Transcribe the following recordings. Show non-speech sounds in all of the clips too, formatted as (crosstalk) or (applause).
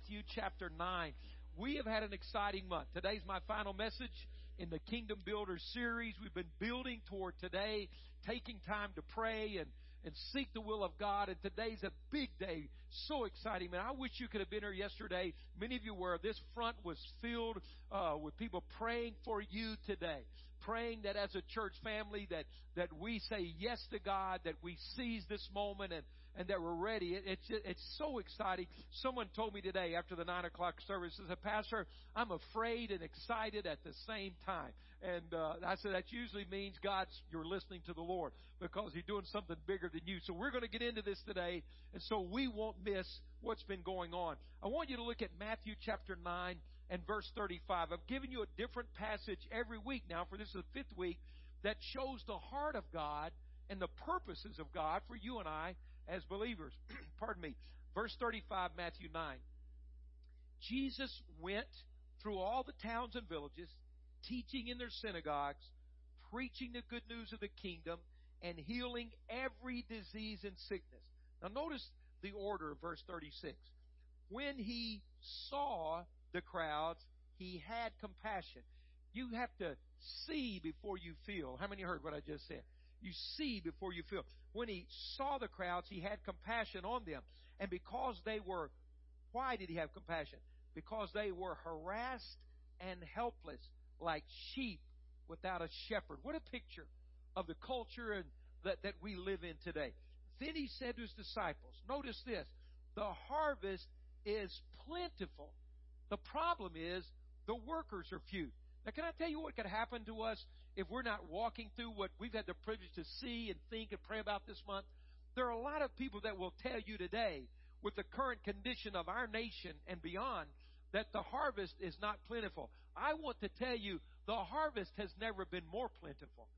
Matthew chapter 9. We have had an exciting month. Today's my final message in the Kingdom Builders series. We've been building toward today, taking time to pray and and seek the will of God. And today's a big day. So exciting, man. I wish you could have been here yesterday. Many of you were. This front was filled uh, with people praying for you today. Praying that as a church family that, that we say yes to God, that we seize this moment and, and that we're ready. It, it's, it's so exciting. Someone told me today after the nine o'clock service, said, Pastor, I'm afraid and excited at the same time. And uh, I said, that usually means God's, you're listening to the Lord because He's doing something bigger than you. So we're going to get into this today, and so we won't miss what's been going on. I want you to look at Matthew chapter 9 and verse 35. I've given you a different passage every week now, for this is the fifth week, that shows the heart of God and the purposes of God for you and I as believers. (clears throat) Pardon me. Verse 35, Matthew 9. Jesus went through all the towns and villages, teaching in their synagogues, preaching the good news of the kingdom, and healing every disease and sickness. Now notice the order of verse 36. When he saw the crowds, he had compassion. You have to see before you feel. How many heard what I just said? You see before you feel. When he saw the crowds, he had compassion on them. And because they were, why did he have compassion? Because they were harassed and helpless like sheep without a shepherd. What a picture of the culture and that, that we live in today. Then he said to his disciples, notice this, the harvest is plentiful. The problem is the workers are few. Now, can I tell you what could happen to us if we're not walking through what we've had the privilege to see and think and pray about this month? There are a lot of people that will tell you today, with the current condition of our nation and beyond, that the harvest is not plentiful. I want to tell you, the harvest has never been more plentiful.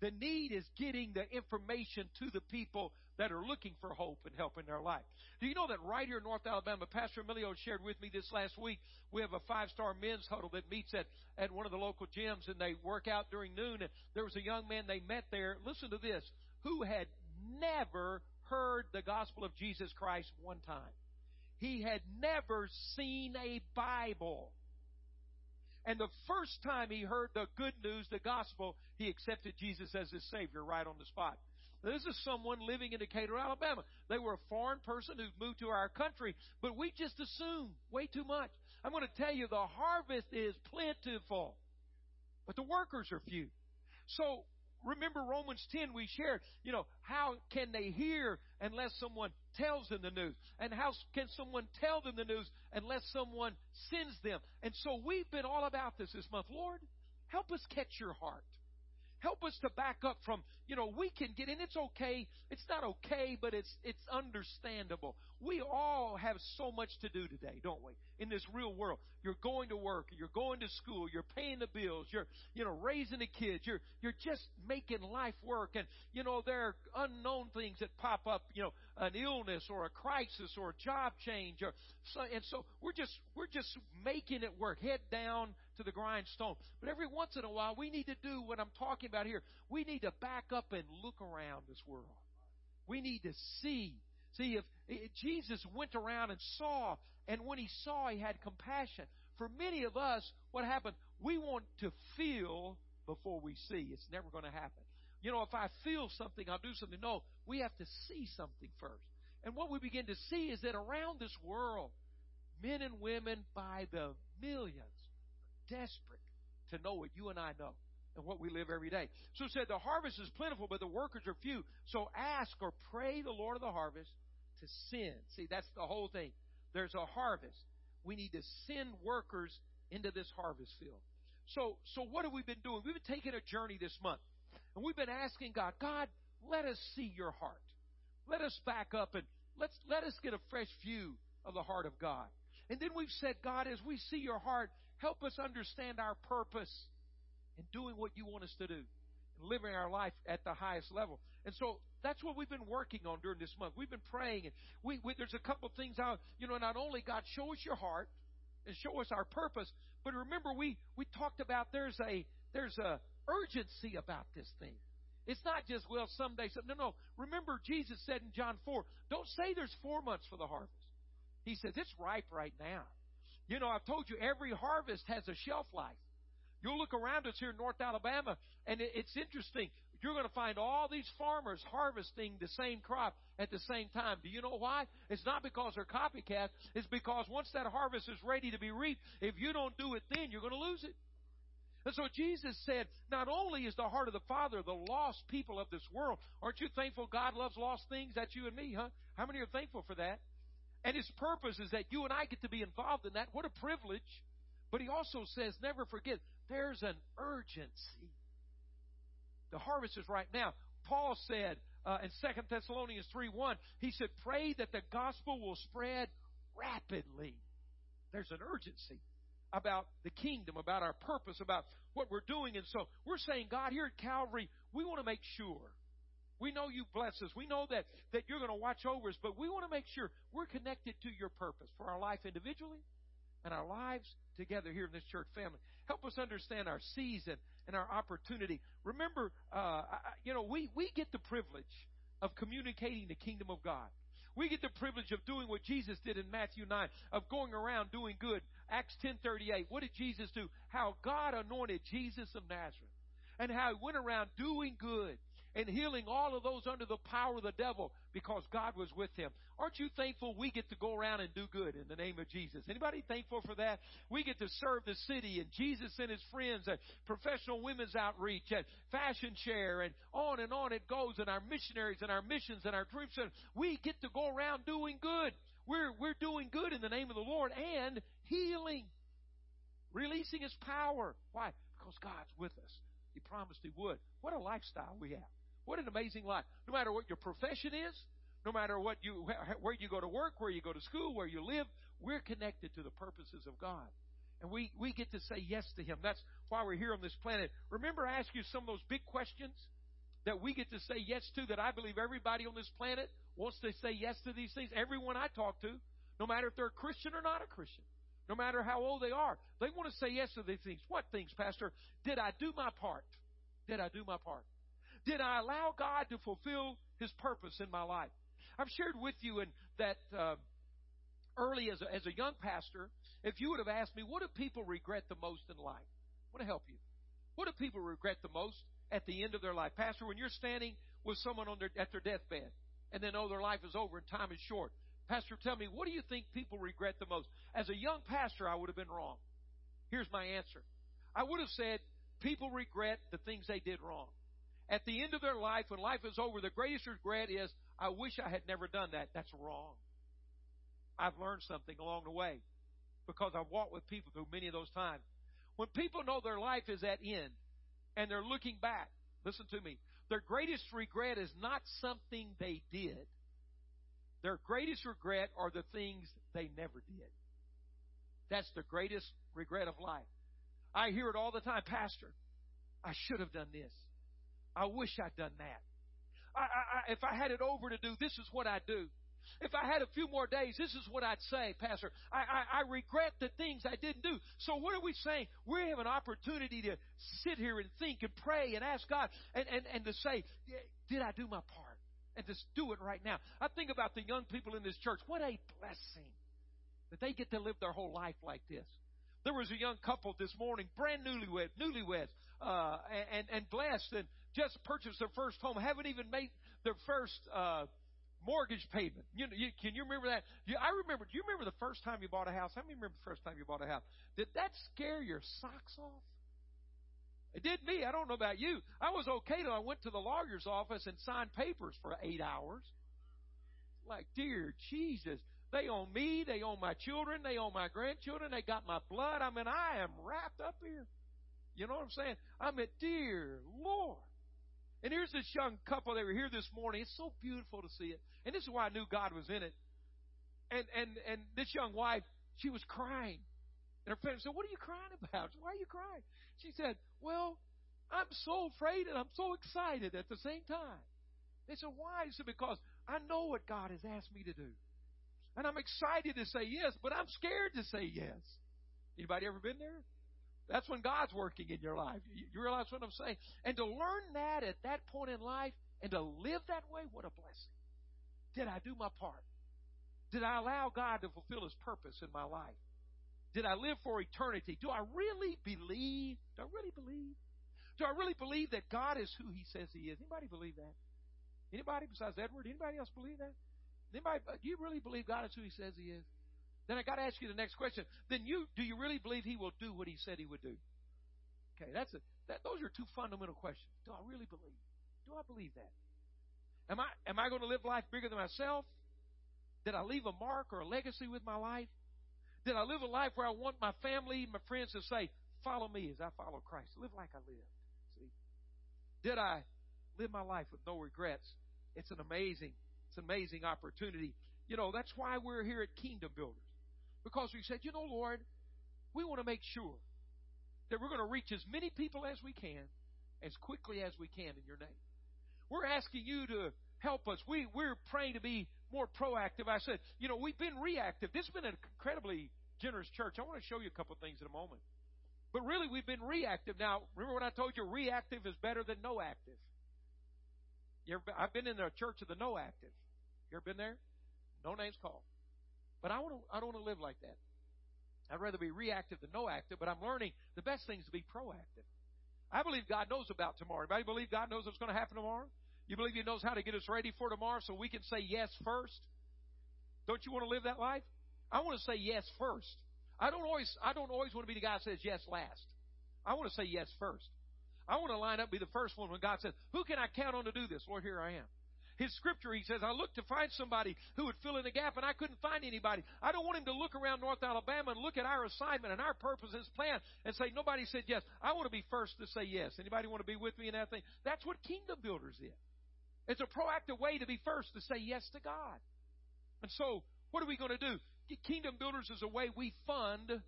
The need is getting the information to the people that are looking for hope and help in their life. Do you know that right here in North Alabama, Pastor Emilio shared with me this last week, we have a five-star men's huddle that meets at, at one of the local gyms and they work out during noon. And there was a young man they met there, listen to this, who had never heard the gospel of Jesus Christ one time. He had never seen a Bible. And the first time he heard the good news, the gospel, he accepted Jesus as his Savior right on the spot. This is someone living in Decatur, Alabama. They were a foreign person who moved to our country, but we just assume way too much. I'm going to tell you the harvest is plentiful, but the workers are few. So remember Romans 10 we shared, you know, how can they hear unless someone tells them the news? And how can someone tell them the news unless someone sends them? And so we've been all about this this month. Lord, help us catch your heart. Help us to back up from, you know, we can get in. It's okay. It's not okay, but it's, it's understandable. We all have so much to do today, don't we? In this real world. You're going to work, you're going to school, you're paying the bills, you're, you know, raising the kids, you're, you're just making life work. And, you know, there are unknown things that pop up, you know, an illness or a crisis or a job change or, so, and so we're just, we're just making it work, head down to the grindstone. But every once in a while, we need to do what I'm talking about here. We need to back up and look around this world. We need to see. See, if, if Jesus went around and saw, and when he saw, he had compassion. For many of us, what happened? We want to feel before we see. It's never going to happen. You know, if I feel something, I'll do something. No, we have to see something first. And what we begin to see is that around this world, men and women by the millions desperate to know what you and I know and what we live every day. So said the harvest is plentiful, but the workers are few. So ask or pray the Lord of the harvest to send. See, that's the whole thing. There's a harvest. We need to send workers into this harvest field. So, so what have we been doing? We've been taking a journey this month. And we've been asking God, God, let us see your heart. Let us back up and let's, let us get a fresh view of the heart of God. And then we've said, God, as we see your heart, Help us understand our purpose in doing what you want us to do and living our life at the highest level. And so that's what we've been working on during this month. We've been praying, and we, we there's a couple things out. You know, not only God show us your heart and show us our purpose, but remember we we talked about there's a there's a urgency about this thing. It's not just well someday. No, no. Remember Jesus said in John four, don't say there's four months for the harvest. He says, It's ripe right now. You know, I've told you every harvest has a shelf life. You'll look around us here in North Alabama, and it's interesting. You're going to find all these farmers harvesting the same crop at the same time. Do you know why? It's not because they're copycats. It's because once that harvest is ready to be reaped, if you don't do it then, you're going to lose it. And so Jesus said, not only is the heart of the Father the lost people of this world, aren't you thankful God loves lost things? That's you and me, huh? How many are thankful for that? And His purpose is that you and I get to be involved in that. What a privilege. But He also says, never forget, there's an urgency. The harvest is right now. Paul said uh, in 2 Thessalonians 3 1, he said, Pray that the gospel will spread rapidly. There's an urgency about the kingdom, about our purpose, about what we're doing. And so we're saying, God, here at Calvary, we want to make sure. We know you bless us. We know that, that you're going to watch over us, but we want to make sure we're connected to your purpose for our life individually and our lives together here in this church family. Help us understand our season and our opportunity. Remember, uh, you know, we, we get the privilege of communicating the kingdom of God. We get the privilege of doing what Jesus did in Matthew 9, of going around doing good. Acts 10:38. What did Jesus do? How God anointed Jesus of Nazareth and how he went around doing good and healing all of those under the power of the devil because God was with him. Aren't you thankful we get to go around and do good in the name of Jesus? Anybody thankful for that? We get to serve the city and Jesus and his friends and professional women's outreach and fashion share and on and on it goes and our missionaries and our missions and our dream and We get to go around doing good. We're, we're doing good in the name of the Lord and healing. Releasing his power. Why? Because God's with us. He promised he would. What a lifestyle we have. What an amazing life. No matter what your profession is, no matter what you, where you go to work, where you go to school, where you live, we're connected to the purposes of God. And we, we get to say yes to Him. That's why we're here on this planet. Remember, I asked you some of those big questions that we get to say yes to that I believe everybody on this planet wants to say yes to these things. Everyone I talk to, no matter if they're a Christian or not a Christian, no matter how old they are, they want to say yes to these things. What things, Pastor? Did I do my part? Did I do my part? Did I allow God to fulfill His purpose in my life? I've shared with you in that uh, early as a, as a young pastor, if you would have asked me, what do people regret the most in life? I want to help you. What do people regret the most at the end of their life? Pastor, when you're standing with someone on their, at their deathbed and they know their life is over and time is short, Pastor, tell me, what do you think people regret the most? As a young pastor, I would have been wrong. Here's my answer. I would have said, people regret the things they did wrong at the end of their life, when life is over, the greatest regret is, I wish I had never done that. That's wrong. I've learned something along the way because I've walked with people through many of those times. When people know their life is at end and they're looking back, listen to me, their greatest regret is not something they did. Their greatest regret are the things they never did. That's the greatest regret of life. I hear it all the time, Pastor, I should have done this. I wish I'd done that. I, I, if I had it over to do, this is what I'd do. If I had a few more days, this is what I'd say, Pastor. I, I, I regret the things I didn't do. So what are we saying? We have an opportunity to sit here and think and pray and ask God and, and, and to say, did I do my part? And just do it right now. I think about the young people in this church. What a blessing that they get to live their whole life like this. There was a young couple this morning, brand newlywed, newlyweds, uh, and, and blessed, and just purchased their first home, haven't even made their first uh, mortgage payment. You know, you, can you remember that? You, I remember. Do you remember the first time you bought a house? How many remember the first time you bought a house? Did that scare your socks off? It did me. I don't know about you. I was okay till I went to the lawyer's office and signed papers for eight hours. Like, dear Jesus, they own me, they own my children, they own my grandchildren, they got my blood. I mean, I am wrapped up here. You know what I'm saying? I mean, dear Lord. And here's this young couple. They were here this morning. It's so beautiful to see it. And this is why I knew God was in it. And and and this young wife, she was crying. And her friend said, What are you crying about? Why are you crying? She said, Well, I'm so afraid and I'm so excited at the same time. They said, Why? She said, Because I know what God has asked me to do. And I'm excited to say yes, but I'm scared to say yes. Anybody ever been there? That's when God's working in your life. You realize what I'm saying? And to learn that at that point in life and to live that way, what a blessing. Did I do my part? Did I allow God to fulfill His purpose in my life? Did I live for eternity? Do I really believe? Do I really believe? Do I really believe that God is who He says He is? Anybody believe that? Anybody besides Edward? Anybody else believe that? Anybody? Do you really believe God is who He says He is? Then I got to ask you the next question. Then you do you really believe He will do what He said He would do? Okay, that's a, that. Those are two fundamental questions. Do I really believe? Do I believe that? Am I am I going to live life bigger than myself? Did I leave a mark or a legacy with my life? Did I live a life where I want my family, my friends to say, "Follow me as I follow Christ"? Live like I live. See? Did I live my life with no regrets? It's an amazing, it's an amazing opportunity. You know, that's why we're here at Kingdom Builders. Because we said, you know, Lord, we want to make sure that we're going to reach as many people as we can, as quickly as we can in your name. We're asking you to help us. We, we're praying to be more proactive. I said, you know, we've been reactive. This has been an incredibly generous church. I want to show you a couple of things in a moment. But really, we've been reactive. Now, remember when I told you reactive is better than no active? Ever, I've been in the church of the no active. You ever been there? No names called. But I want to, I don't want to live like that. I'd rather be reactive than no active, but I'm learning the best thing is to be proactive. I believe God knows about tomorrow. Anybody believe God knows what's going to happen tomorrow? You believe He knows how to get us ready for tomorrow so we can say yes first? Don't you want to live that life? I want to say yes first. I don't always I don't always want to be the guy that says yes last. I want to say yes first. I want to line up be the first one when God says, Who can I count on to do this? Lord, here I am. His scripture, he says, I looked to find somebody who would fill in the gap, and I couldn't find anybody. I don't want him to look around North Alabama and look at our assignment and our purpose, his plan, and say, nobody said yes. I want to be first to say yes. Anybody want to be with me in that thing? That's what kingdom builders is. It's a proactive way to be first, to say yes to God. And so, what are we going to do? Kingdom builders is a way we fund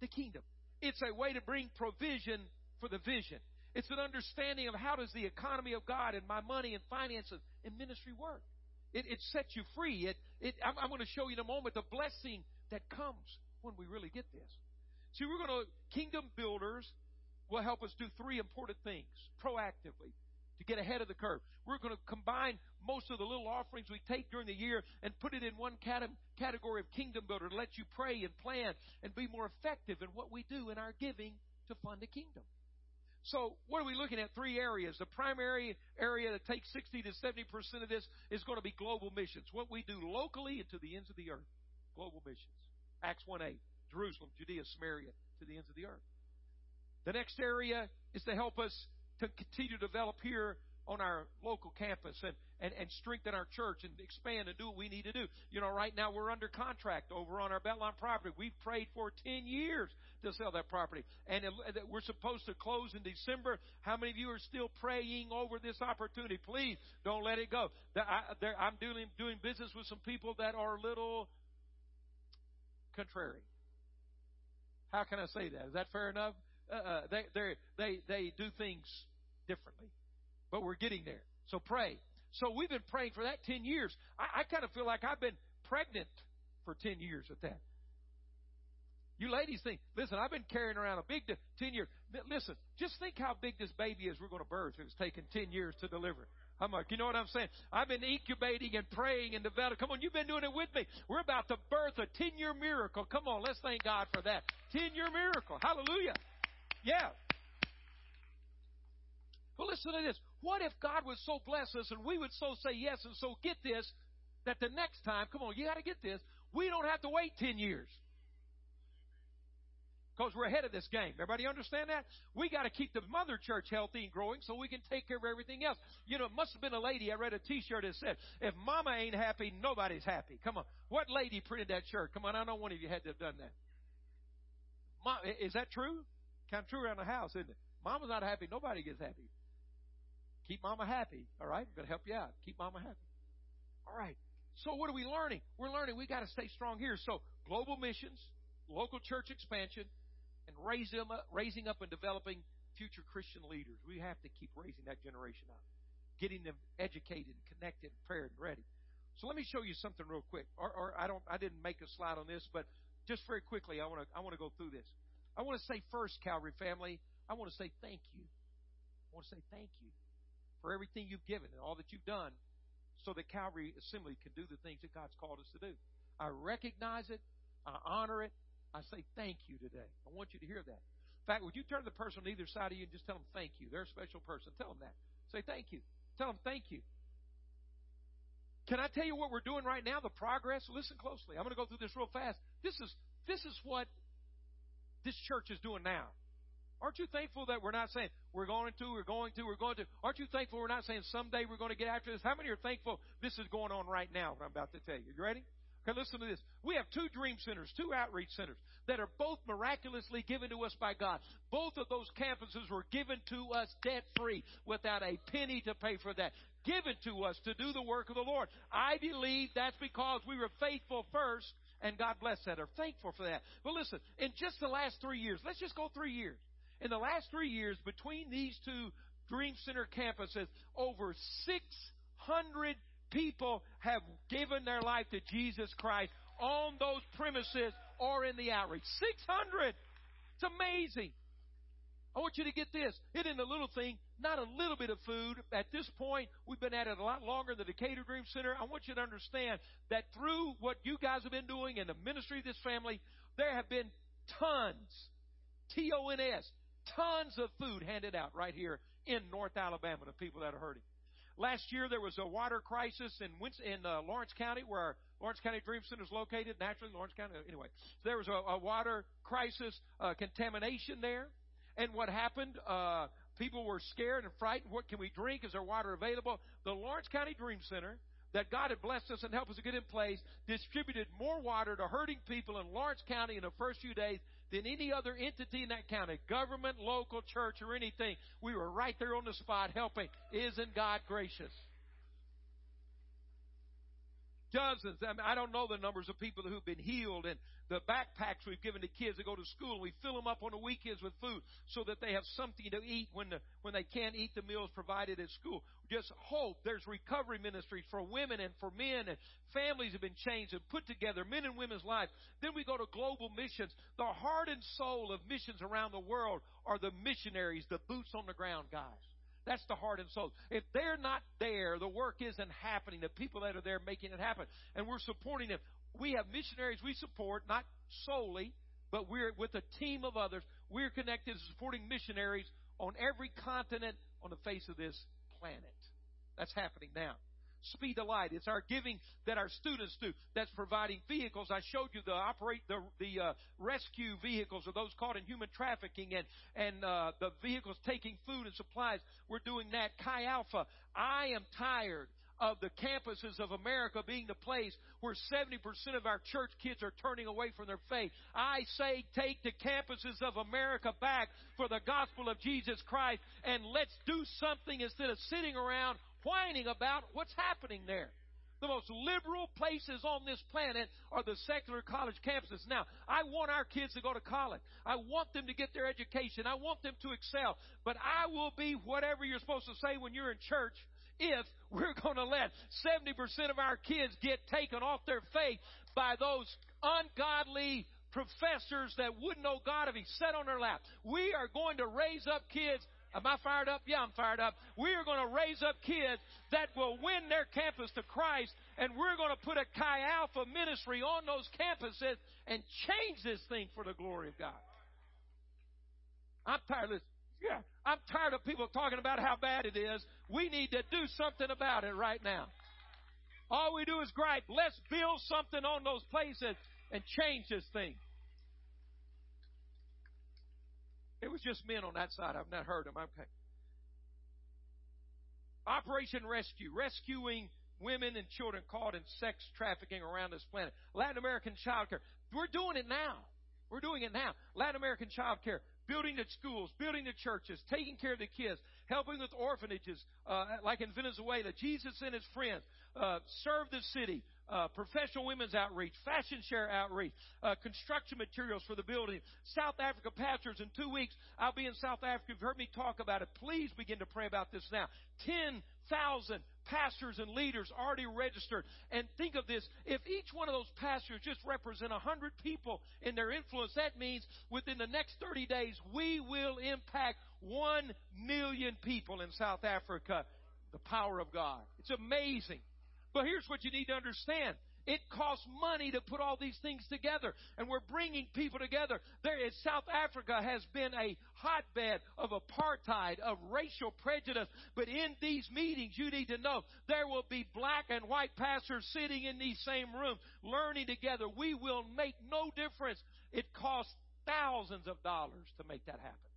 the kingdom. It's a way to bring provision for the vision. It's an understanding of how does the economy of God and my money and finances and ministry work. It, it sets you free. It, it, I'm, I'm going to show you in a moment the blessing that comes when we really get this. See, we're going to, kingdom builders will help us do three important things proactively to get ahead of the curve. We're going to combine most of the little offerings we take during the year and put it in one category of kingdom builder to let you pray and plan and be more effective in what we do in our giving to fund the kingdom. So, what are we looking at? Three areas. The primary area that takes 60 to 70% of this is going to be global missions. What we do locally and to the ends of the earth. Global missions. Acts 1 8. Jerusalem, Judea, Samaria, to the ends of the earth. The next area is to help us to continue to develop here on our local campus and, and, and strengthen our church and expand and do what we need to do. You know, right now we're under contract over on our Beltline property. We've prayed for 10 years to sell that property. And we're supposed to close in December. How many of you are still praying over this opportunity? Please don't let it go. I'm doing, doing business with some people that are a little contrary. How can I say that? Is that fair enough? Uh, uh they, they, they do things differently. But we're getting there. So pray. So we've been praying for that 10 years. I, I kind of feel like I've been pregnant for 10 years at that. You ladies think, listen, I've been carrying around a big 10 years. Listen, just think how big this baby is we're going to birth it's taken 10 years to deliver. I'm like, you know what I'm saying? I've been incubating and praying and developing. Come on, you've been doing it with me. We're about to birth a 10 year miracle. Come on, let's thank God for that. 10 year miracle. Hallelujah. Yeah. Well, listen to this. What if God would so bless us and we would so say yes and so get this that the next time, come on, you got to get this, we don't have to wait 10 years. Because we're ahead of this game. Everybody understand that? We got to keep the mother church healthy and growing so we can take care of everything else. You know, it must have been a lady. I read a t-shirt that said, if mama ain't happy, nobody's happy. Come on. What lady printed that shirt? Come on. I know one of you had to have done that. Mom, is that true? Kind of true around the house, isn't it? Mama's not happy. Nobody gets happy. Keep mama happy. All right? I'm going to help you out. Keep mama happy. All right. So what are we learning? We're learning we got to stay strong here. So global missions, local church expansion, and raise them up, raising up and developing future Christian leaders. We have to keep raising that generation up, getting them educated, connected, prepared, and ready. So let me show you something real quick. Or, or I don't, I didn't make a slide on this, but just very quickly, I want to, I want to go through this. I want to say first, Calvary family, I want to say thank you. I want to say thank you for everything you've given and all that you've done so that Calvary Assembly can do the things that God's called us to do. I recognize it. I honor it. I say thank you today. I want you to hear that. In fact, would you turn to the person on either side of you and just tell them thank you? They're a special person. Tell them that. Say thank you. Tell them thank you. Can I tell you what we're doing right now? The progress. Listen closely. I'm going to go through this real fast. This is this is what this church is doing now. Aren't you thankful that we're not saying we're going to, we're going to, we're going to? Aren't you thankful we're not saying someday we're going to get after this? How many are thankful this is going on right now? What I'm about to tell you. You ready? Okay, listen to this. We have two dream centers, two outreach centers that are both miraculously given to us by God. Both of those campuses were given to us debt free without a penny to pay for that. Given to us to do the work of the Lord. I believe that's because we were faithful first and God bless that, are thankful for that. But listen, in just the last three years, let's just go three years. In the last three years, between these two Dream Center campuses, over 600 people have given their life to Jesus Christ on those premises or in the outreach. 600! It's amazing. I want you to get this. It isn't a little thing, not a little bit of food. At this point, we've been at it a lot longer than the Decatur Dream Center. I want you to understand that through what you guys have been doing in the ministry of this family, there have been tons, T O N S, tons of food handed out right here in North Alabama to people that are hurting. Last year there was a water crisis in in uh, Lawrence County where Lawrence County Dream Center is located. Naturally, Lawrence County. Anyway, so there was a, a water crisis, uh, contamination there, and what happened? Uh, people were scared and frightened. What can we drink? Is there water available? The Lawrence County Dream Center that God had blessed us and helped us to get in place, distributed more water to hurting people in Lawrence County in the first few days than any other entity in that county, government, local church, or anything. We were right there on the spot helping. Isn't God gracious? Dozens. I, mean, I don't know the numbers of people who've been healed and the backpacks we've given to kids that go to school. We fill them up on the weekends with food so that they have something to eat when the, when they can't eat the meals provided at school. Just hope. There's recovery ministries for women and for men and families have been changed and put together, men and women's lives. Then we go to global missions. The heart and soul of missions around the world are the missionaries, the boots on the ground guys. That's the heart and soul. If they're not there, the work isn't happening. The people that are there making it happen. And we're supporting them. We have missionaries we support, not solely, but we're with a team of others. We're connected to supporting missionaries on every continent on the face of this planet. That's happening now. Speed the light. It's our giving that our students do that's providing vehicles. I showed you the operate the the uh, rescue vehicles or those caught in human trafficking and and uh, the vehicles taking food and supplies. We're doing that. Chi Alpha. I am tired of the campuses of America being the place where 70% of our church kids are turning away from their faith. I say take the campuses of America back for the gospel of Jesus Christ and let's do something instead of sitting around whining about what's happening there. The most liberal places on this planet are the secular college campuses. Now, I want our kids to go to college. I want them to get their education. I want them to excel. But I will be whatever you're supposed to say when you're in church if we're (laughs) going to let 70% of our kids get taken off their faith by those ungodly professors that wouldn't know God if He sat on their lap. We are going to raise up kids Am I fired up? Yeah, I'm fired up. We are going to raise up kids that will win their campus to Christ, and we're going to put a Chi Alpha ministry on those campuses and change this thing for the glory of God. I'm tired of. Yeah, I'm tired of people talking about how bad it is. We need to do something about it right now. All we do is gripe. Let's build something on those places and change this thing. It was just men on that side. I've not heard them. Okay. Operation Rescue, rescuing women and children caught in sex trafficking around this planet. Latin American child care. We're doing it now. We're doing it now. Latin American child care, building the schools, building the churches, taking care of the kids, helping with orphanages, uh, like in Venezuela. Jesus and his friends uh, serve the city, uh, professional women's outreach, fashion share outreach, uh, construction materials for the building. South Africa pastors in two weeks. I'll be in South Africa. You've heard me talk about it. Please begin to pray about this now. 10,000 pastors and leaders already registered. And think of this. If each one of those pastors just represent 100 people in their influence, that means within the next 30 days, we will impact 1 million people in South Africa. The power of God. It's amazing. But here's what you need to understand. It costs money to put all these things together. And we're bringing people together. There is South Africa has been a hotbed of apartheid, of racial prejudice. But in these meetings, you need to know there will be black and white pastors sitting in these same rooms, learning together. We will make no difference. It costs thousands of dollars to make that happen.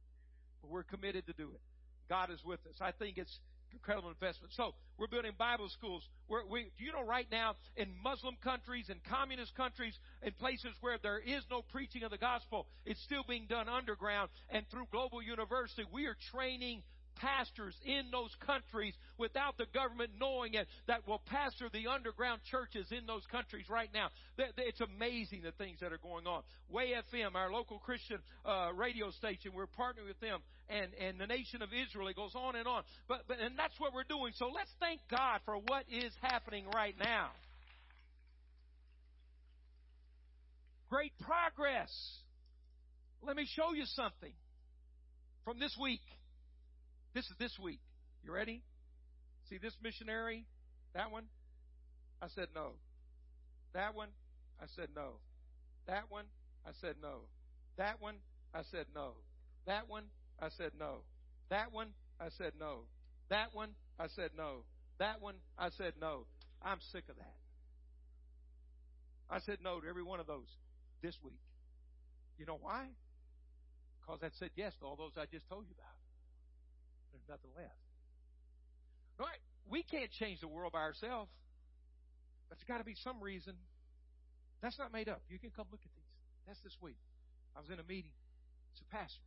But we're committed to do it. God is with us. I think it's incredible investment. So we're building Bible schools. We're, we, you know, right now in Muslim countries and communist countries, in places where there is no preaching of the gospel, it's still being done underground. And through Global University, we are training pastors in those countries without the government knowing it that will pastor the underground churches in those countries right now. It's amazing the things that are going on. Way FM, our local Christian uh, radio station, we're partnering with them, and and the nation of Israel. It goes on and on. But but and that's what we're doing. So let's thank God for what is happening right now. Great progress. Let me show you something from this week. This is this week. You ready? See this missionary? That one? I said no. That one? I said no. That one? I said no. That one? I said no. That one? I said no. That one? I said no. That one? I said no. That one? I said no. I'm sick of that. I said no to every one of those this week. You know why? Because I said yes to all those I just told you about. There's nothing left. Right? We can't change the world by ourselves. But there's got to be some reason. That's not made up. You can come look at these. That's this week. I was in a meeting. It's a pastor.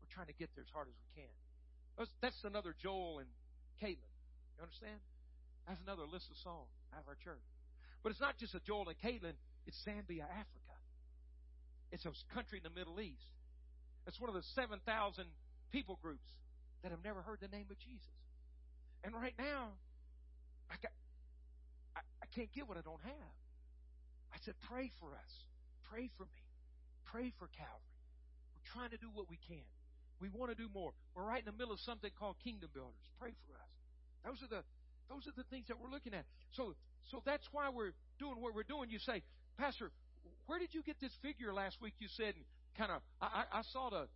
We're trying to get there as hard as we can. That's another Joel and Caitlin. You understand? That's another list of songs out of our church. But it's not just a Joel and Caitlin. It's Zambia, Africa. It's a country in the Middle East. It's one of the 7,000 people groups that have never heard the name of Jesus. And right now, I, got, I, I can't get what I don't have. I said, pray for us. Pray for me. Pray for Calvary. We're trying to do what we can. We want to do more. We're right in the middle of something called Kingdom Builders. Pray for us. Those are the those are the things that we're looking at. So so that's why we're doing what we're doing. You say, Pastor, where did you get this figure last week? You said, kind of, I, I saw the,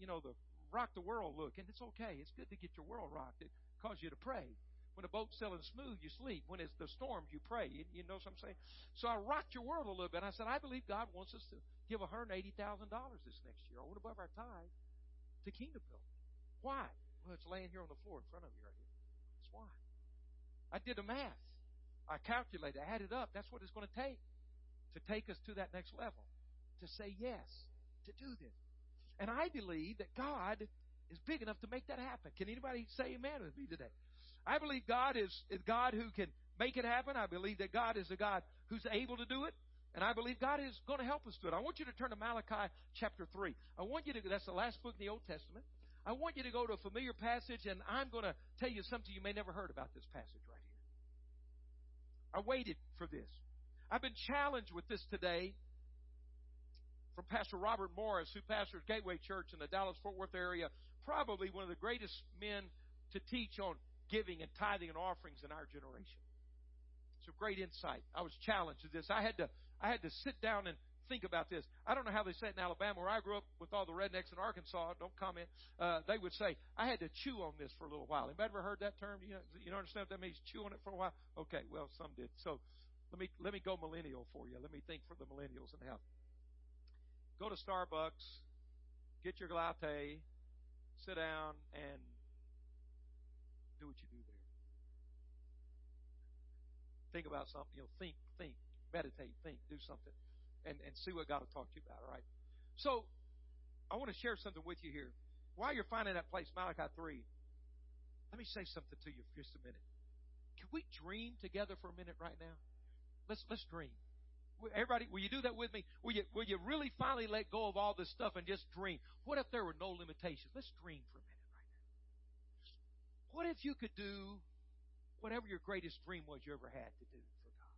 you know, the rock the world look, and it's okay. It's good to get your world rocked. It causes you to pray. When the boat's sailing smooth, you sleep. When it's the storms, you pray. You, you know what I'm saying? So I rocked your world a little bit. I said, I believe God wants us to give $180,000 this next year, over above our tithe, to kingdom building. Why? Well, it's laying here on the floor in front of you right here. That's why. I did the math. I calculated, I added up. That's what it's going to take to take us to that next level. To say yes, to do this. And I believe that God is big enough to make that happen. Can anybody say amen with me today? I believe God is, is God who can make it happen. I believe that God is a God who's able to do it. And I believe God is going to help us do it. I want you to turn to Malachi chapter 3. I want you to, that's the last book in the Old Testament. I want you to go to a familiar passage, and I'm going to tell you something you may never heard about this passage right here. I waited for this. I've been challenged with this today from Pastor Robert Morris, who pastors Gateway Church in the Dallas Fort Worth area, probably one of the greatest men to teach on giving and tithing and offerings in our generation. Some great insight. I was challenged with this. I had to I had to sit down and think about this. I don't know how they say it in Alabama, where I grew up with all the rednecks in Arkansas. Don't comment. Uh, they would say, I had to chew on this for a little while. Anybody ever heard that term? You know, you don't understand what that means? Chew on it for a while? Okay, well, some did. So let me let me go millennial for you. Let me think for the millennials and how go to Starbucks, get your latte, sit down, and do what you do there. Think about something. You know, think, think, meditate, think, do something, and and see what God will talk to you about. All right. So, I want to share something with you here. While you're finding that place, Malachi three, let me say something to you for just a minute. Can we dream together for a minute right now? Let's let's dream. Everybody, will you do that with me? Will you, will you really finally let go of all this stuff and just dream? What if there were no limitations? Let's dream for a minute right now. What if you could do whatever your greatest dream was you ever had to do for God?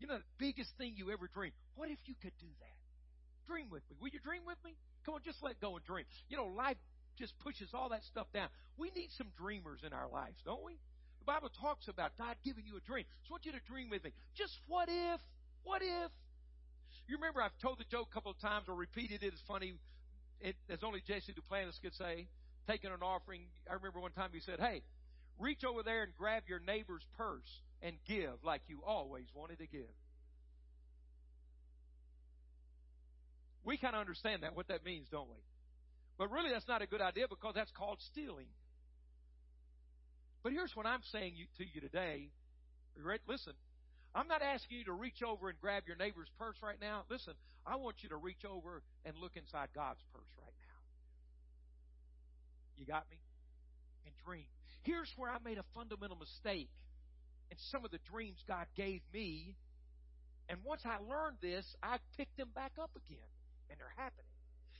You know, the biggest thing you ever dreamed. What if you could do that? Dream with me. Will you dream with me? Come on, just let go and dream. You know, life just pushes all that stuff down. We need some dreamers in our lives, don't we? The Bible talks about God giving you a dream. So I want you to dream with me. Just what if? What if? You remember I've told the joke a couple of times or repeated it. It's funny. It, as only Jesse Duplantis could say. Taking an offering. I remember one time he said, "Hey, reach over there and grab your neighbor's purse and give like you always wanted to give." We kind of understand that what that means, don't we? But really, that's not a good idea because that's called stealing. But here's what I'm saying to you today. Listen, I'm not asking you to reach over and grab your neighbor's purse right now. Listen, I want you to reach over and look inside God's purse right now. You got me? And dream. Here's where I made a fundamental mistake in some of the dreams God gave me. And once I learned this, I picked them back up again. And they're happening.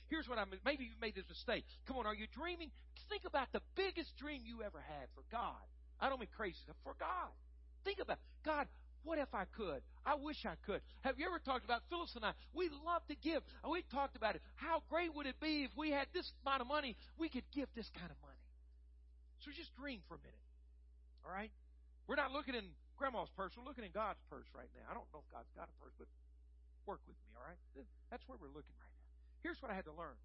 Here's what I mean. Maybe you've made this mistake. Come on, are you dreaming? Think about the biggest dream you ever had for God. I don't mean crazy stuff, for God. Think about God, what if I could? I wish I could. Have you ever talked about Phyllis and I? We love to give. We talked about it. How great would it be if we had this amount of money? We could give this kind of money. So just dream for a minute. All right? We're not looking in grandma's purse. We're looking in God's purse right now. I don't know if God's got a purse, but work with me, all right? That's where we're looking right now. Here's what I had to learn.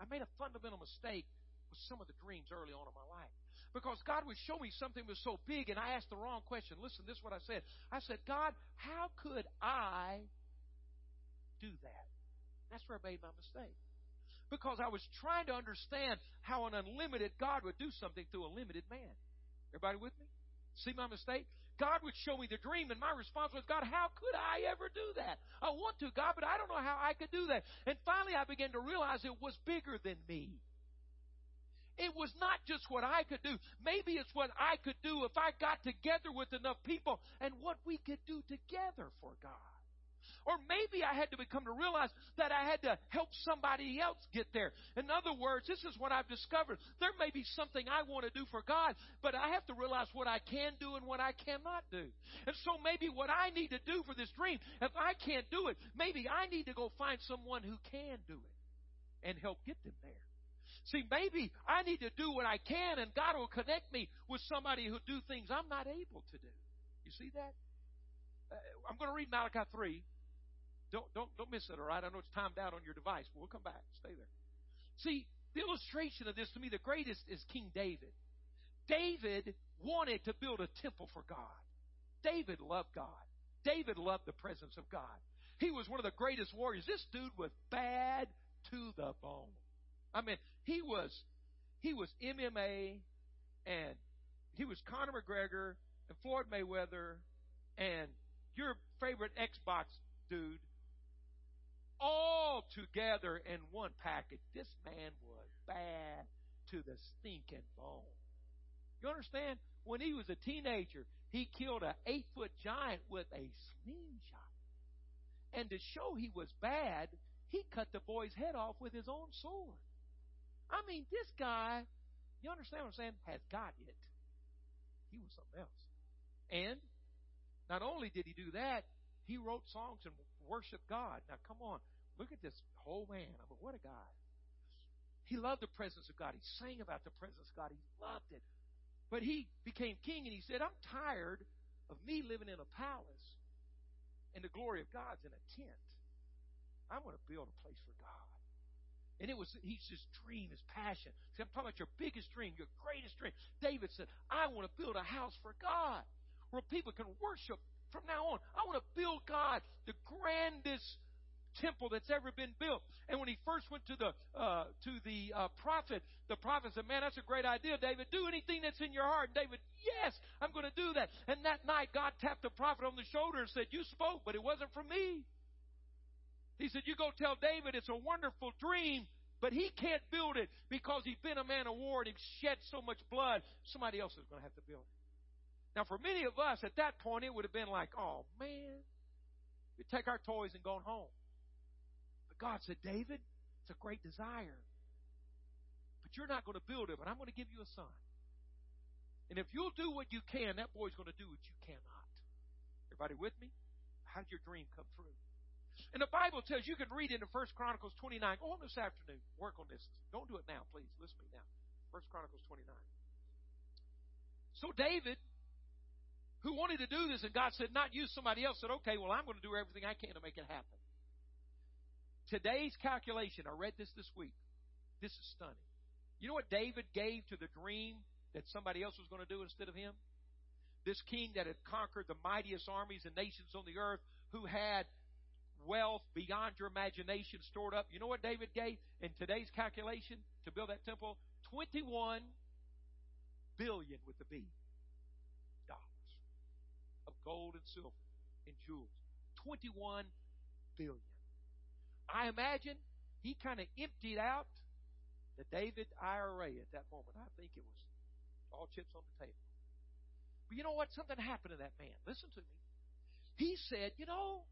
I made a fundamental mistake with some of the dreams early on in my life. Because God would show me something was so big, and I asked the wrong question. Listen, this is what I said. I said, God, how could I do that? That's where I made my mistake. Because I was trying to understand how an unlimited God would do something through a limited man. Everybody with me? See my mistake? God would show me the dream, and my response was, God, how could I ever do that? I want to, God, but I don't know how I could do that. And finally, I began to realize it was bigger than me. It was not just what I could do. Maybe it's what I could do if I got together with enough people and what we could do together for God. Or maybe I had to become to realize that I had to help somebody else get there. In other words, this is what I've discovered. There may be something I want to do for God, but I have to realize what I can do and what I cannot do. And so maybe what I need to do for this dream, if I can't do it, maybe I need to go find someone who can do it and help get them there. See, maybe I need to do what I can and God will connect me with somebody who'll do things I'm not able to do. You see that? Uh, I'm going to read Malachi 3. Don't, don't, don't miss it, all right? I know it's timed out on your device. We'll come back. Stay there. See, the illustration of this to me, the greatest is King David. David wanted to build a temple for God. David loved God. David loved the presence of God. He was one of the greatest warriors. This dude was bad to the bone. I mean, he was he was MMA and he was Conor McGregor and Floyd Mayweather and your favorite Xbox dude all together in one package. This man was bad to the stinking bone. You understand? When he was a teenager, he killed an eight foot giant with a slingshot. And to show he was bad, he cut the boy's head off with his own sword. I mean, this guy, you understand what I'm saying, has got it. He was something else. And not only did he do that, he wrote songs and worshiped God. Now, come on. Look at this whole man. I mean, what a guy. He loved the presence of God. He sang about the presence of God. He loved it. But he became king and he said, I'm tired of me living in a palace and the glory of God's in a tent. I'm going to build a place for God. And it was he's just dream, his passion. See, I'm talking about your biggest dream, your greatest dream. David said, I want to build a house for God where people can worship from now on. I want to build God the grandest temple that's ever been built. And when he first went to the uh, to the uh, prophet, the prophet said, "Man, that's a great idea, David. Do anything that's in your heart." David, yes, I'm going to do that. And that night, God tapped the prophet on the shoulder and said, "You spoke, but it wasn't from me." He said, You go tell David it's a wonderful dream, but he can't build it because he's been a man of war and he's shed so much blood. Somebody else is going to have to build it. Now, for many of us at that point, it would have been like, Oh, man, we take our toys and go home. But God said, David, it's a great desire. But you're not going to build it, but I'm going to give you a son. And if you'll do what you can, that boy's going to do what you cannot. Everybody with me? How did your dream come true? And the Bible tells you can read into First Chronicles 29. Go on this afternoon. Work on this. Don't do it now, please. Listen to me now. First Chronicles 29. So David who wanted to do this, and God said, not use somebody else, said, okay, well, I'm going to do everything I can to make it happen. Today's calculation, I read this this week. This is stunning. You know what David gave to the dream that somebody else was going to do instead of him? This king that had conquered the mightiest armies and nations on the earth, who had wealth beyond your imagination stored up. You know what David gave in today's calculation to build that temple? 21 billion with the B dollars of gold and silver and jewels. 21 billion. I imagine he kind of emptied out the David IRA at that moment. I think it was all chips on the table. But you know what? Something happened to that man. Listen to me. He said, You know,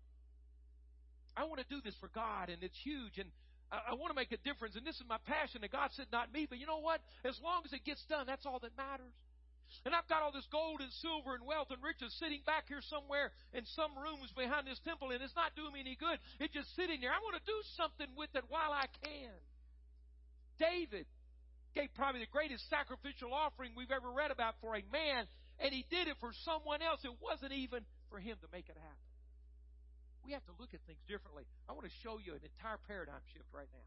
I want to do this for God, and it's huge, and I, I want to make a difference, and this is my passion. And God said, Not me, but you know what? As long as it gets done, that's all that matters. And I've got all this gold and silver and wealth and riches sitting back here somewhere in some rooms behind this temple, and it's not doing me any good. It's just sitting there. I want to do something with it while I can. David gave probably the greatest sacrificial offering we've ever read about for a man and he did it for someone else. It wasn't even for him to make it happen. We have to look at things differently. I want to show you an entire paradigm shift right now.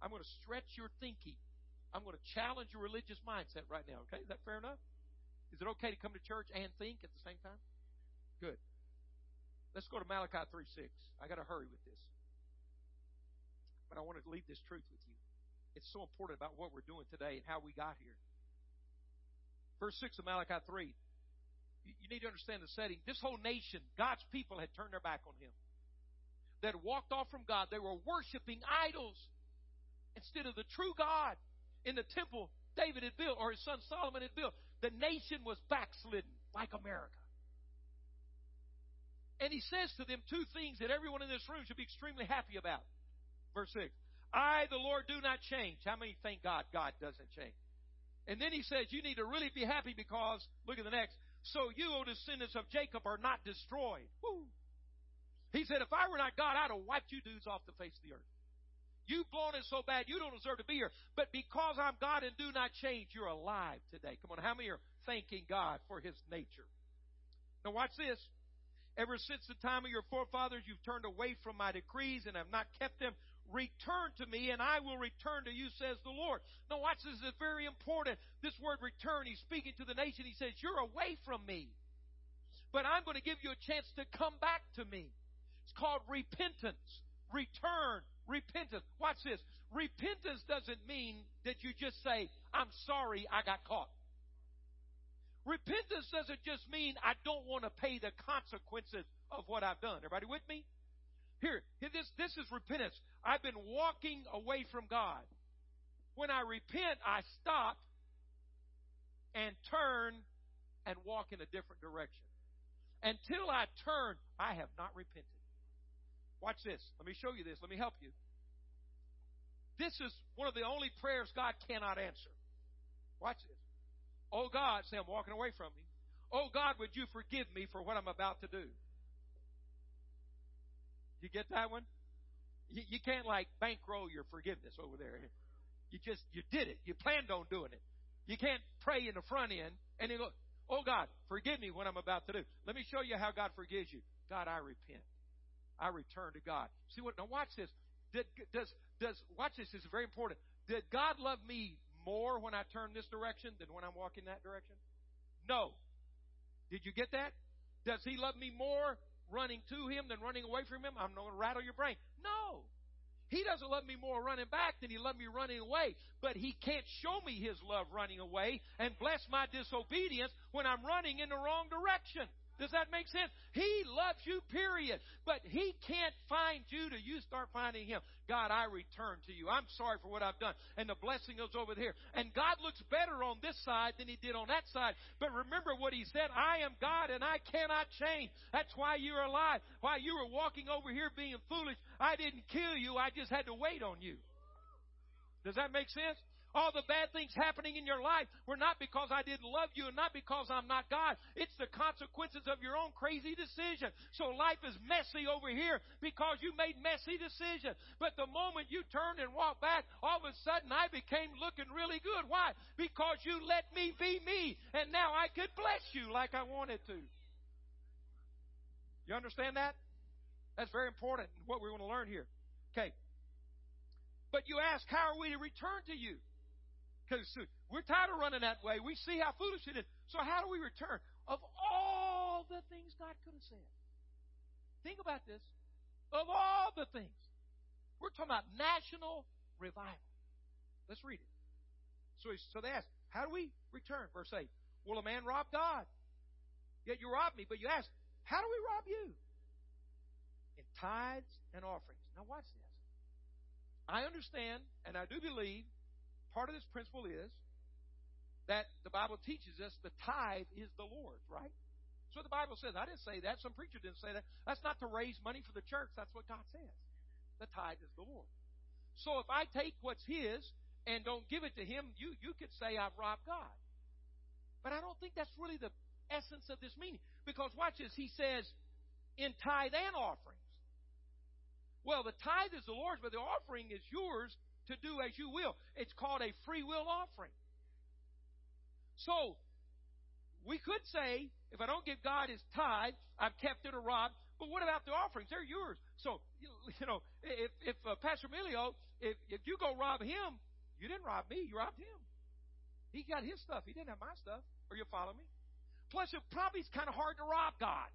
I'm going to stretch your thinking. I'm going to challenge your religious mindset right now. Okay? Is that fair enough? Is it okay to come to church and think at the same time? Good. Let's go to Malachi 3 6. I got to hurry with this. But I want to leave this truth with you. It's so important about what we're doing today and how we got here. Verse 6 of Malachi 3. You need to understand the setting. This whole nation, God's people, had turned their back on Him. They had walked off from God. They were worshiping idols instead of the true God in the temple David had built or his son Solomon had built. The nation was backslidden like America. And he says to them two things that everyone in this room should be extremely happy about. Verse 6 I, the Lord, do not change. How many thank God God doesn't change? And then he says, You need to really be happy because, look at the next. So you, O descendants of Jacob, are not destroyed. Woo. He said, If I were not God, I'd have wiped you dudes off the face of the earth. You've blown it so bad, you don't deserve to be here. But because I'm God and do not change, you're alive today. Come on, how many are thanking God for his nature? Now, watch this. Ever since the time of your forefathers, you've turned away from my decrees and have not kept them. Return to me, and I will return to you, says the Lord. Now, watch this. is very important. This word return, he's speaking to the nation. He says, You're away from me. But I'm going to give you a chance to come back to me. It's called repentance. Return. Repentance. Watch this. Repentance doesn't mean that you just say, I'm sorry I got caught. Repentance doesn't just mean I don't want to pay the consequences of what I've done. Everybody with me? Here, this, this is repentance. I've been walking away from God. When I repent, I stop and turn and walk in a different direction. Until I turn, I have not repented. Watch this. Let me show you this. Let me help you. This is one of the only prayers God cannot answer. Watch this. Oh God, say I'm walking away from me. Oh God, would you forgive me for what I'm about to do? You get that one? You, you can't like bankroll your forgiveness over there. You just, you did it. You planned on doing it. You can't pray in the front end and then go, oh God, forgive me what I'm about to do. Let me show you how God forgives you. God, I repent. I return to God. See what? Now watch this. Did, does does watch this? This is very important. Did God love me more when I turn this direction than when I'm walking that direction? No. Did you get that? Does He love me more running to him than running away from him, I'm not going to rattle your brain. No. He doesn't love me more running back than he loved me running away. But he can't show me his love running away and bless my disobedience when I'm running in the wrong direction. Does that make sense? He loves you, period. But He can't find you till you start finding Him. God, I return to you. I'm sorry for what I've done. And the blessing goes over here. And God looks better on this side than He did on that side. But remember what He said I am God and I cannot change. That's why you're alive. Why you were walking over here being foolish, I didn't kill you. I just had to wait on you. Does that make sense? All the bad things happening in your life were not because I didn't love you and not because I'm not God. It's the consequences of your own crazy decision. So life is messy over here because you made messy decisions. But the moment you turned and walked back, all of a sudden I became looking really good. Why? Because you let me be me. And now I could bless you like I wanted to. You understand that? That's very important what we want to learn here. Okay. But you ask, how are we to return to you? Because we're tired of running that way. We see how foolish it is. So how do we return? Of all the things God could have said. Think about this. Of all the things. We're talking about national revival. Let's read it. So, so they ask, how do we return? Verse 8. Will a man rob God? Yet you rob me. But you ask, how do we rob you? In tithes and offerings. Now watch this. I understand, and I do believe, part of this principle is that the Bible teaches us the tithe is the Lord's, right? So the Bible says. I didn't say that. Some preacher didn't say that. That's not to raise money for the church. That's what God says. The tithe is the Lord. So if I take what's His and don't give it to Him, you, you could say I've robbed God. But I don't think that's really the essence of this meaning. Because watch this. He says, in tithe and offerings. Well, the tithe is the Lord's, but the offering is yours to do as you will. It's called a free will offering. So, we could say, if I don't give God his tithe, I've kept it or robbed. But what about the offerings? They're yours. So, you know, if, if uh, Pastor Emilio, if, if you go rob him, you didn't rob me, you robbed him. He got his stuff. He didn't have my stuff. Are you follow me? Plus, it probably is kind of hard to rob God.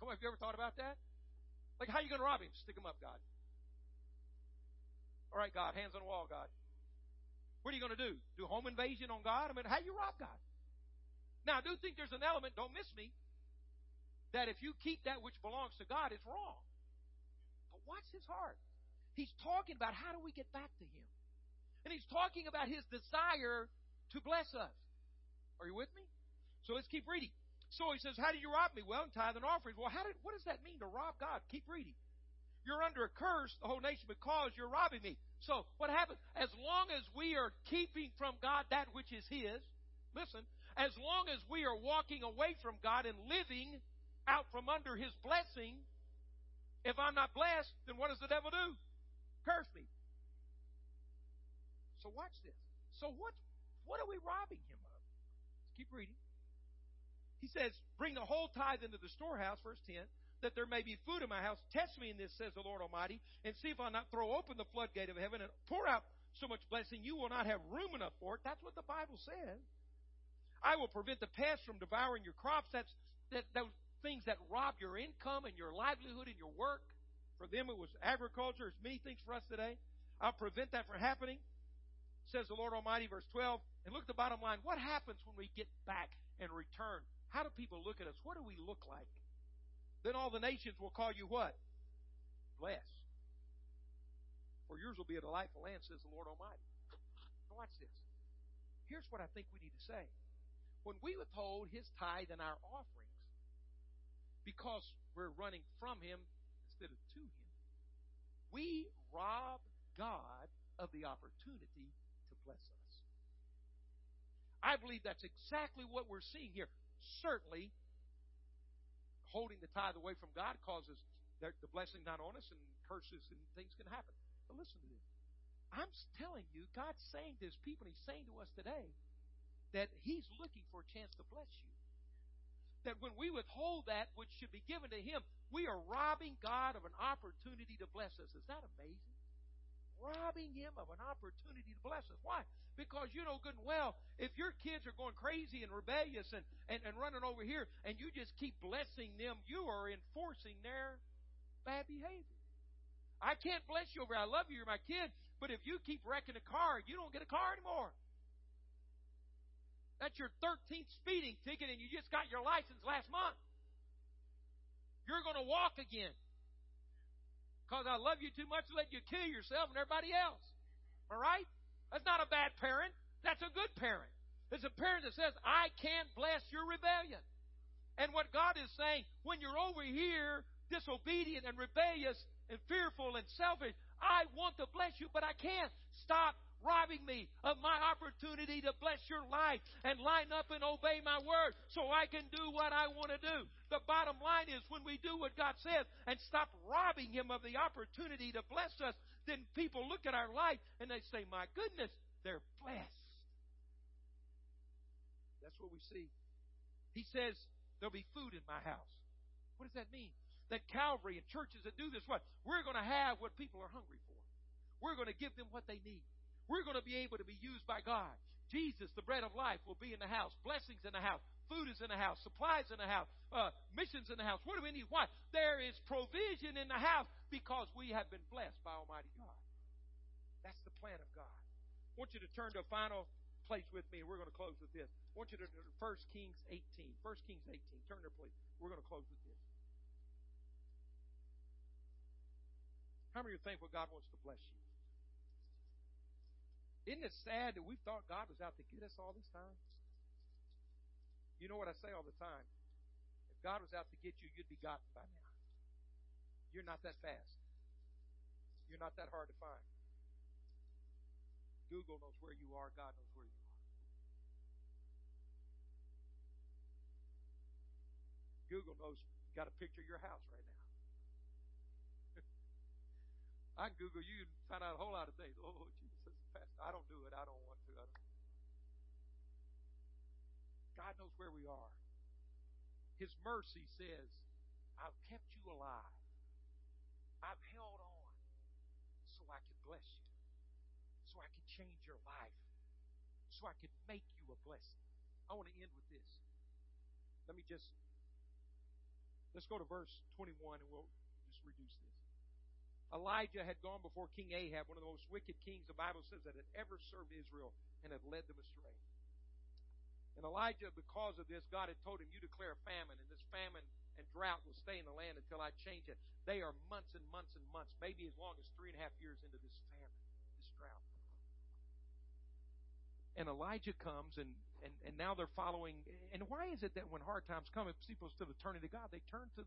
Come on, have you ever thought about that? Like, how are you going to rob him? Stick him up, God. All right, God, hands on the wall, God. What are you going to do? Do home invasion on God? I mean, how you rob God? Now, I do think there's an element, don't miss me, that if you keep that which belongs to God, it's wrong. But watch his heart. He's talking about how do we get back to him. And he's talking about his desire to bless us. Are you with me? So let's keep reading. So he says, How do you rob me? Well, in tithe and offerings. Well, how did, what does that mean to rob God? Keep reading. You're under a curse, the whole nation, because you're robbing me. So what happens? As long as we are keeping from God that which is His, listen, as long as we are walking away from God and living out from under His blessing, if I'm not blessed, then what does the devil do? Curse me. So watch this. So what what are we robbing him of? Let's keep reading. He says, Bring the whole tithe into the storehouse, verse 10, that there may be food in my house. Test me in this, says the Lord Almighty, and see if I'll not throw open the floodgate of heaven and pour out so much blessing you will not have room enough for it. That's what the Bible says. I will prevent the pest from devouring your crops. That's that, those things that rob your income and your livelihood and your work. For them, it was agriculture. There's many things for us today. I'll prevent that from happening says the Lord Almighty, verse 12. And look at the bottom line. What happens when we get back and return? How do people look at us? What do we look like? Then all the nations will call you what? Blessed. For yours will be a delightful land, says the Lord Almighty. Now watch this. Here's what I think we need to say. When we withhold his tithe and our offerings, because we're running from him instead of to him, we rob God of the opportunity to bless us. I believe that's exactly what we're seeing here. Certainly, holding the tithe away from God causes the blessing not on us and curses and things can happen. But listen to this. I'm telling you, God's saying to his people, he's saying to us today, that he's looking for a chance to bless you. That when we withhold that which should be given to him, we are robbing God of an opportunity to bless us. Is that amazing? Robbing him of an opportunity to bless us. Why? Because you know good and well, if your kids are going crazy and rebellious and, and, and running over here and you just keep blessing them, you are enforcing their bad behavior. I can't bless you over I love you, you're my kid, but if you keep wrecking a car, you don't get a car anymore. That's your 13th speeding ticket and you just got your license last month. You're going to walk again because I love you too much to let you kill yourself and everybody else. All right? That's not a bad parent. That's a good parent. It's a parent that says, I can't bless your rebellion. And what God is saying, when you're over here disobedient and rebellious and fearful and selfish, I want to bless you, but I can't. Stop robbing me of my opportunity to bless your life and line up and obey my word so I can do what I want to do. The bottom line is when we do what God says and stop robbing Him of the opportunity to bless us, then people look at our life and they say, My goodness, they're blessed. That's what we see. He says, There'll be food in my house. What does that mean? That Calvary and churches that do this, what? We're going to have what people are hungry for. We're going to give them what they need. We're going to be able to be used by God. Jesus, the bread of life, will be in the house. Blessings in the house. Food is in the house. Supplies in the house. Uh, missions in the house. What do we need? Why? There is provision in the house because we have been blessed by Almighty God. That's the plan of God. I want you to turn to a final place with me, we're going to close with this. I want you to turn to 1 Kings 18. 1 Kings 18. Turn there, please. We're going to close with this. How many are thankful God wants to bless you? Isn't it sad that we thought God was out to get us all this time? You know what I say all the time? If God was out to get you, you'd be gotten by now. You're not that fast. You're not that hard to find. Google knows where you are, God knows where you are. Google knows got a picture of your house right now. (laughs) I can Google you and find out a whole lot of things. Oh, Jesus, I don't do it. I don't want to. Don't. God knows where we are. His mercy says, I've kept you alive. I've held on so I can bless you, so I can change your life, so I can make you a blessing. I want to end with this. Let me just Let's go to verse 21 and we'll just reduce this. Elijah had gone before King Ahab, one of the most wicked kings the Bible says that had ever served Israel and had led them astray. And Elijah, because of this, God had told him, You declare a famine, and this famine and drought will stay in the land until I change it. They are months and months and months, maybe as long as three and a half years into this famine, this drought. And Elijah comes and and, and now they're following. And why is it that when hard times come, if people still turning to God, they turn to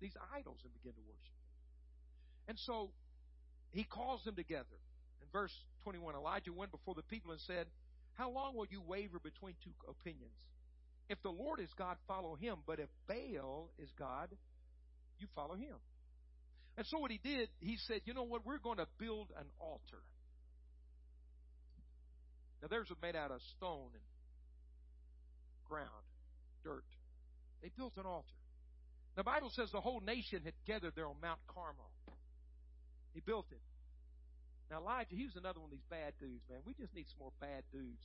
these idols and begin to worship? And so he calls them together. In verse 21, Elijah went before the people and said, How long will you waver between two opinions? If the Lord is God, follow him. But if Baal is God, you follow him. And so what he did, he said, You know what? We're going to build an altar. Now theirs was made out of stone and ground, dirt. They built an altar. The Bible says the whole nation had gathered there on Mount Carmel. He built it. Now Elijah, he was another one of these bad dudes, man. We just need some more bad dudes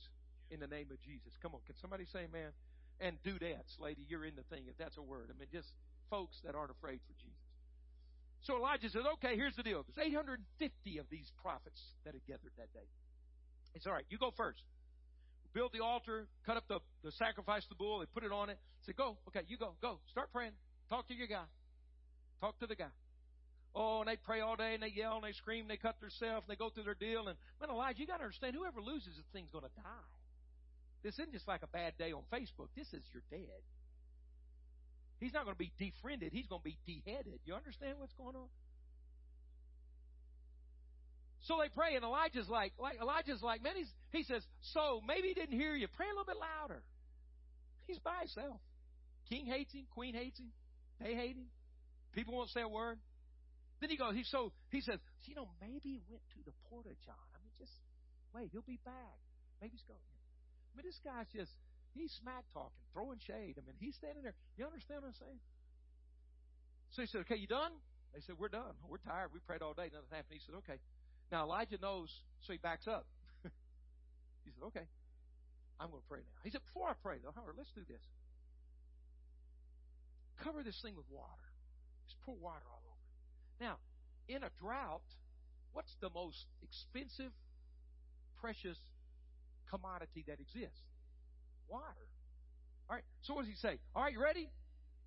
in the name of Jesus. Come on, can somebody say, man? And dudettes, lady, you're in the thing, if that's a word. I mean, just folks that aren't afraid for Jesus. So Elijah says, okay, here's the deal. There's 850 of these prophets that had gathered that day. It's all right, you go first build the altar, cut up the, the sacrifice, the bull, they put it on it. Say, go, okay, you go, go. Start praying. Talk to your guy. Talk to the guy. Oh, and they pray all day and they yell and they scream and they cut themselves and they go through their deal. And man, Elijah, you got to understand, whoever loses this thing's going to die. This isn't just like a bad day on Facebook. This is your dead. He's not going to be defriended. He's going to be beheaded. You understand what's going on? So they pray, and Elijah's like, like Elijah's like, man, he's, he says, so maybe he didn't hear you. Pray a little bit louder. He's by himself. King hates him, queen hates him, they hate him. People won't say a word. Then he goes, he so he says, you know, maybe he went to the porta john. I mean, just wait, he'll be back. Maybe he's going. I mean, this guy's just he's smack talking, throwing shade. I mean, he's standing there. You understand what I'm saying? So he said, Okay, you done? They said, We're done. We're tired. We prayed all day. Nothing happened. He said, Okay. Now Elijah knows, so he backs up. (laughs) he said, Okay, I'm going to pray now. He said, Before I pray, though, however, let's do this. Cover this thing with water. Just pour water it. Now, in a drought, what's the most expensive, precious commodity that exists? Water. All right, so what does he say? All right, you ready?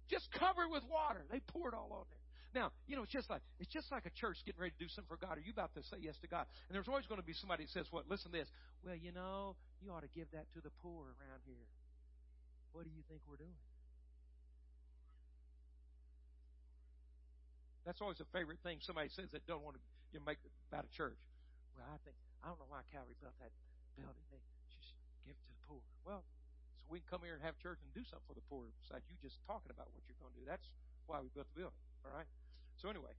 Just cover it with water. They pour it all on there. Now, you know, it's just like it's just like a church getting ready to do something for God. Are you about to say yes to God? And there's always going to be somebody that says, "What? Listen to this. Well, you know, you ought to give that to the poor around here. What do you think we're doing?" That's always a favorite thing somebody says that don't want to you know, make about a church. Well, I think I don't know why Calvary built that building. They just give it to the poor. Well, so we can come here and have church and do something for the poor besides you just talking about what you're going to do. That's why we built the building. All right. So anyway,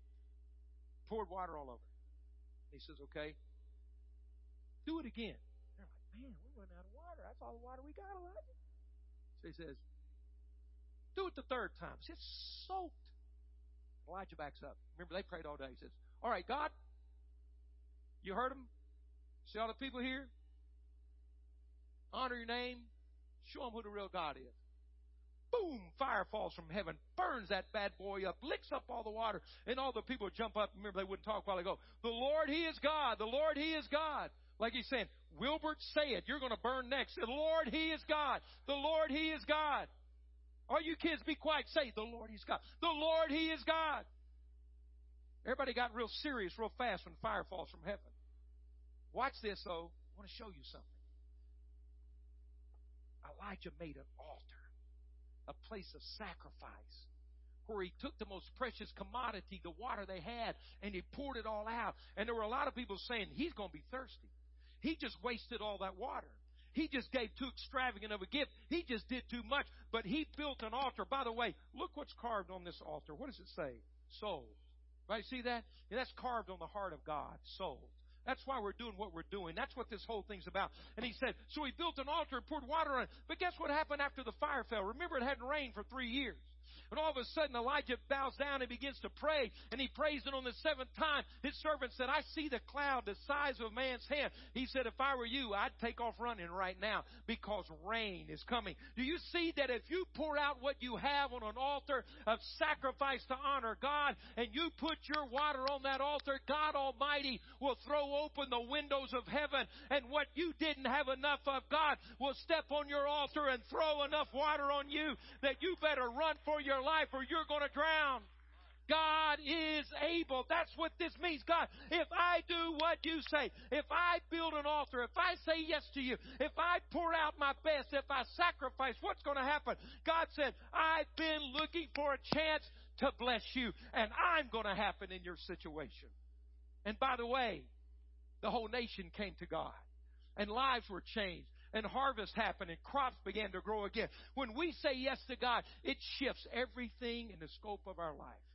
poured water all over. He says, okay, do it again. They're like, man, we're running out of water. That's all the water we got, Elijah. So he says, Do it the third time. It's soaked. Elijah backs up. Remember, they prayed all day. He says, All right, God, you heard them? See all the people here? Honor your name. Show them who the real God is. Boom! Fire falls from heaven, burns that bad boy up, licks up all the water, and all the people jump up. Remember, they wouldn't talk while they go, The Lord, He is God. The Lord, He is God. Like he's saying, Wilbert, say it. You're going to burn next. The Lord, He is God. The Lord, He is God. All you kids, be quiet. Say, The Lord, He's God. The Lord, He is God. Everybody got real serious real fast when fire falls from heaven. Watch this, though. I want to show you something. Elijah made an altar, a place of sacrifice, where he took the most precious commodity, the water they had, and he poured it all out. And there were a lot of people saying, He's going to be thirsty. He just wasted all that water. He just gave too extravagant of a gift. He just did too much. But he built an altar. By the way, look what's carved on this altar. What does it say? Soul. Right? See that? Yeah, that's carved on the heart of God. Soul. That's why we're doing what we're doing. That's what this whole thing's about. And he said, so he built an altar and poured water on it. But guess what happened after the fire fell? Remember, it hadn't rained for three years. And all of a sudden, Elijah bows down and begins to pray. And he prays, and on the seventh time, his servant said, I see the cloud the size of a man's hand. He said, If I were you, I'd take off running right now because rain is coming. Do you see that if you pour out what you have on an altar of sacrifice to honor God, and you put your water on that altar, God Almighty will throw open the windows of heaven, and what you didn't have enough of, God will step on your altar and throw enough water on you that you better run for life or you're going to drown. God is able. That's what this means. God, if I do what you say, if I build an altar, if I say yes to you, if I pour out my best, if I sacrifice, what's going to happen? God said, I've been looking for a chance to bless you, and I'm going to happen in your situation. And by the way, the whole nation came to God, and lives were changed and harvest happened and crops began to grow again. When we say yes to God, it shifts everything in the scope of our life.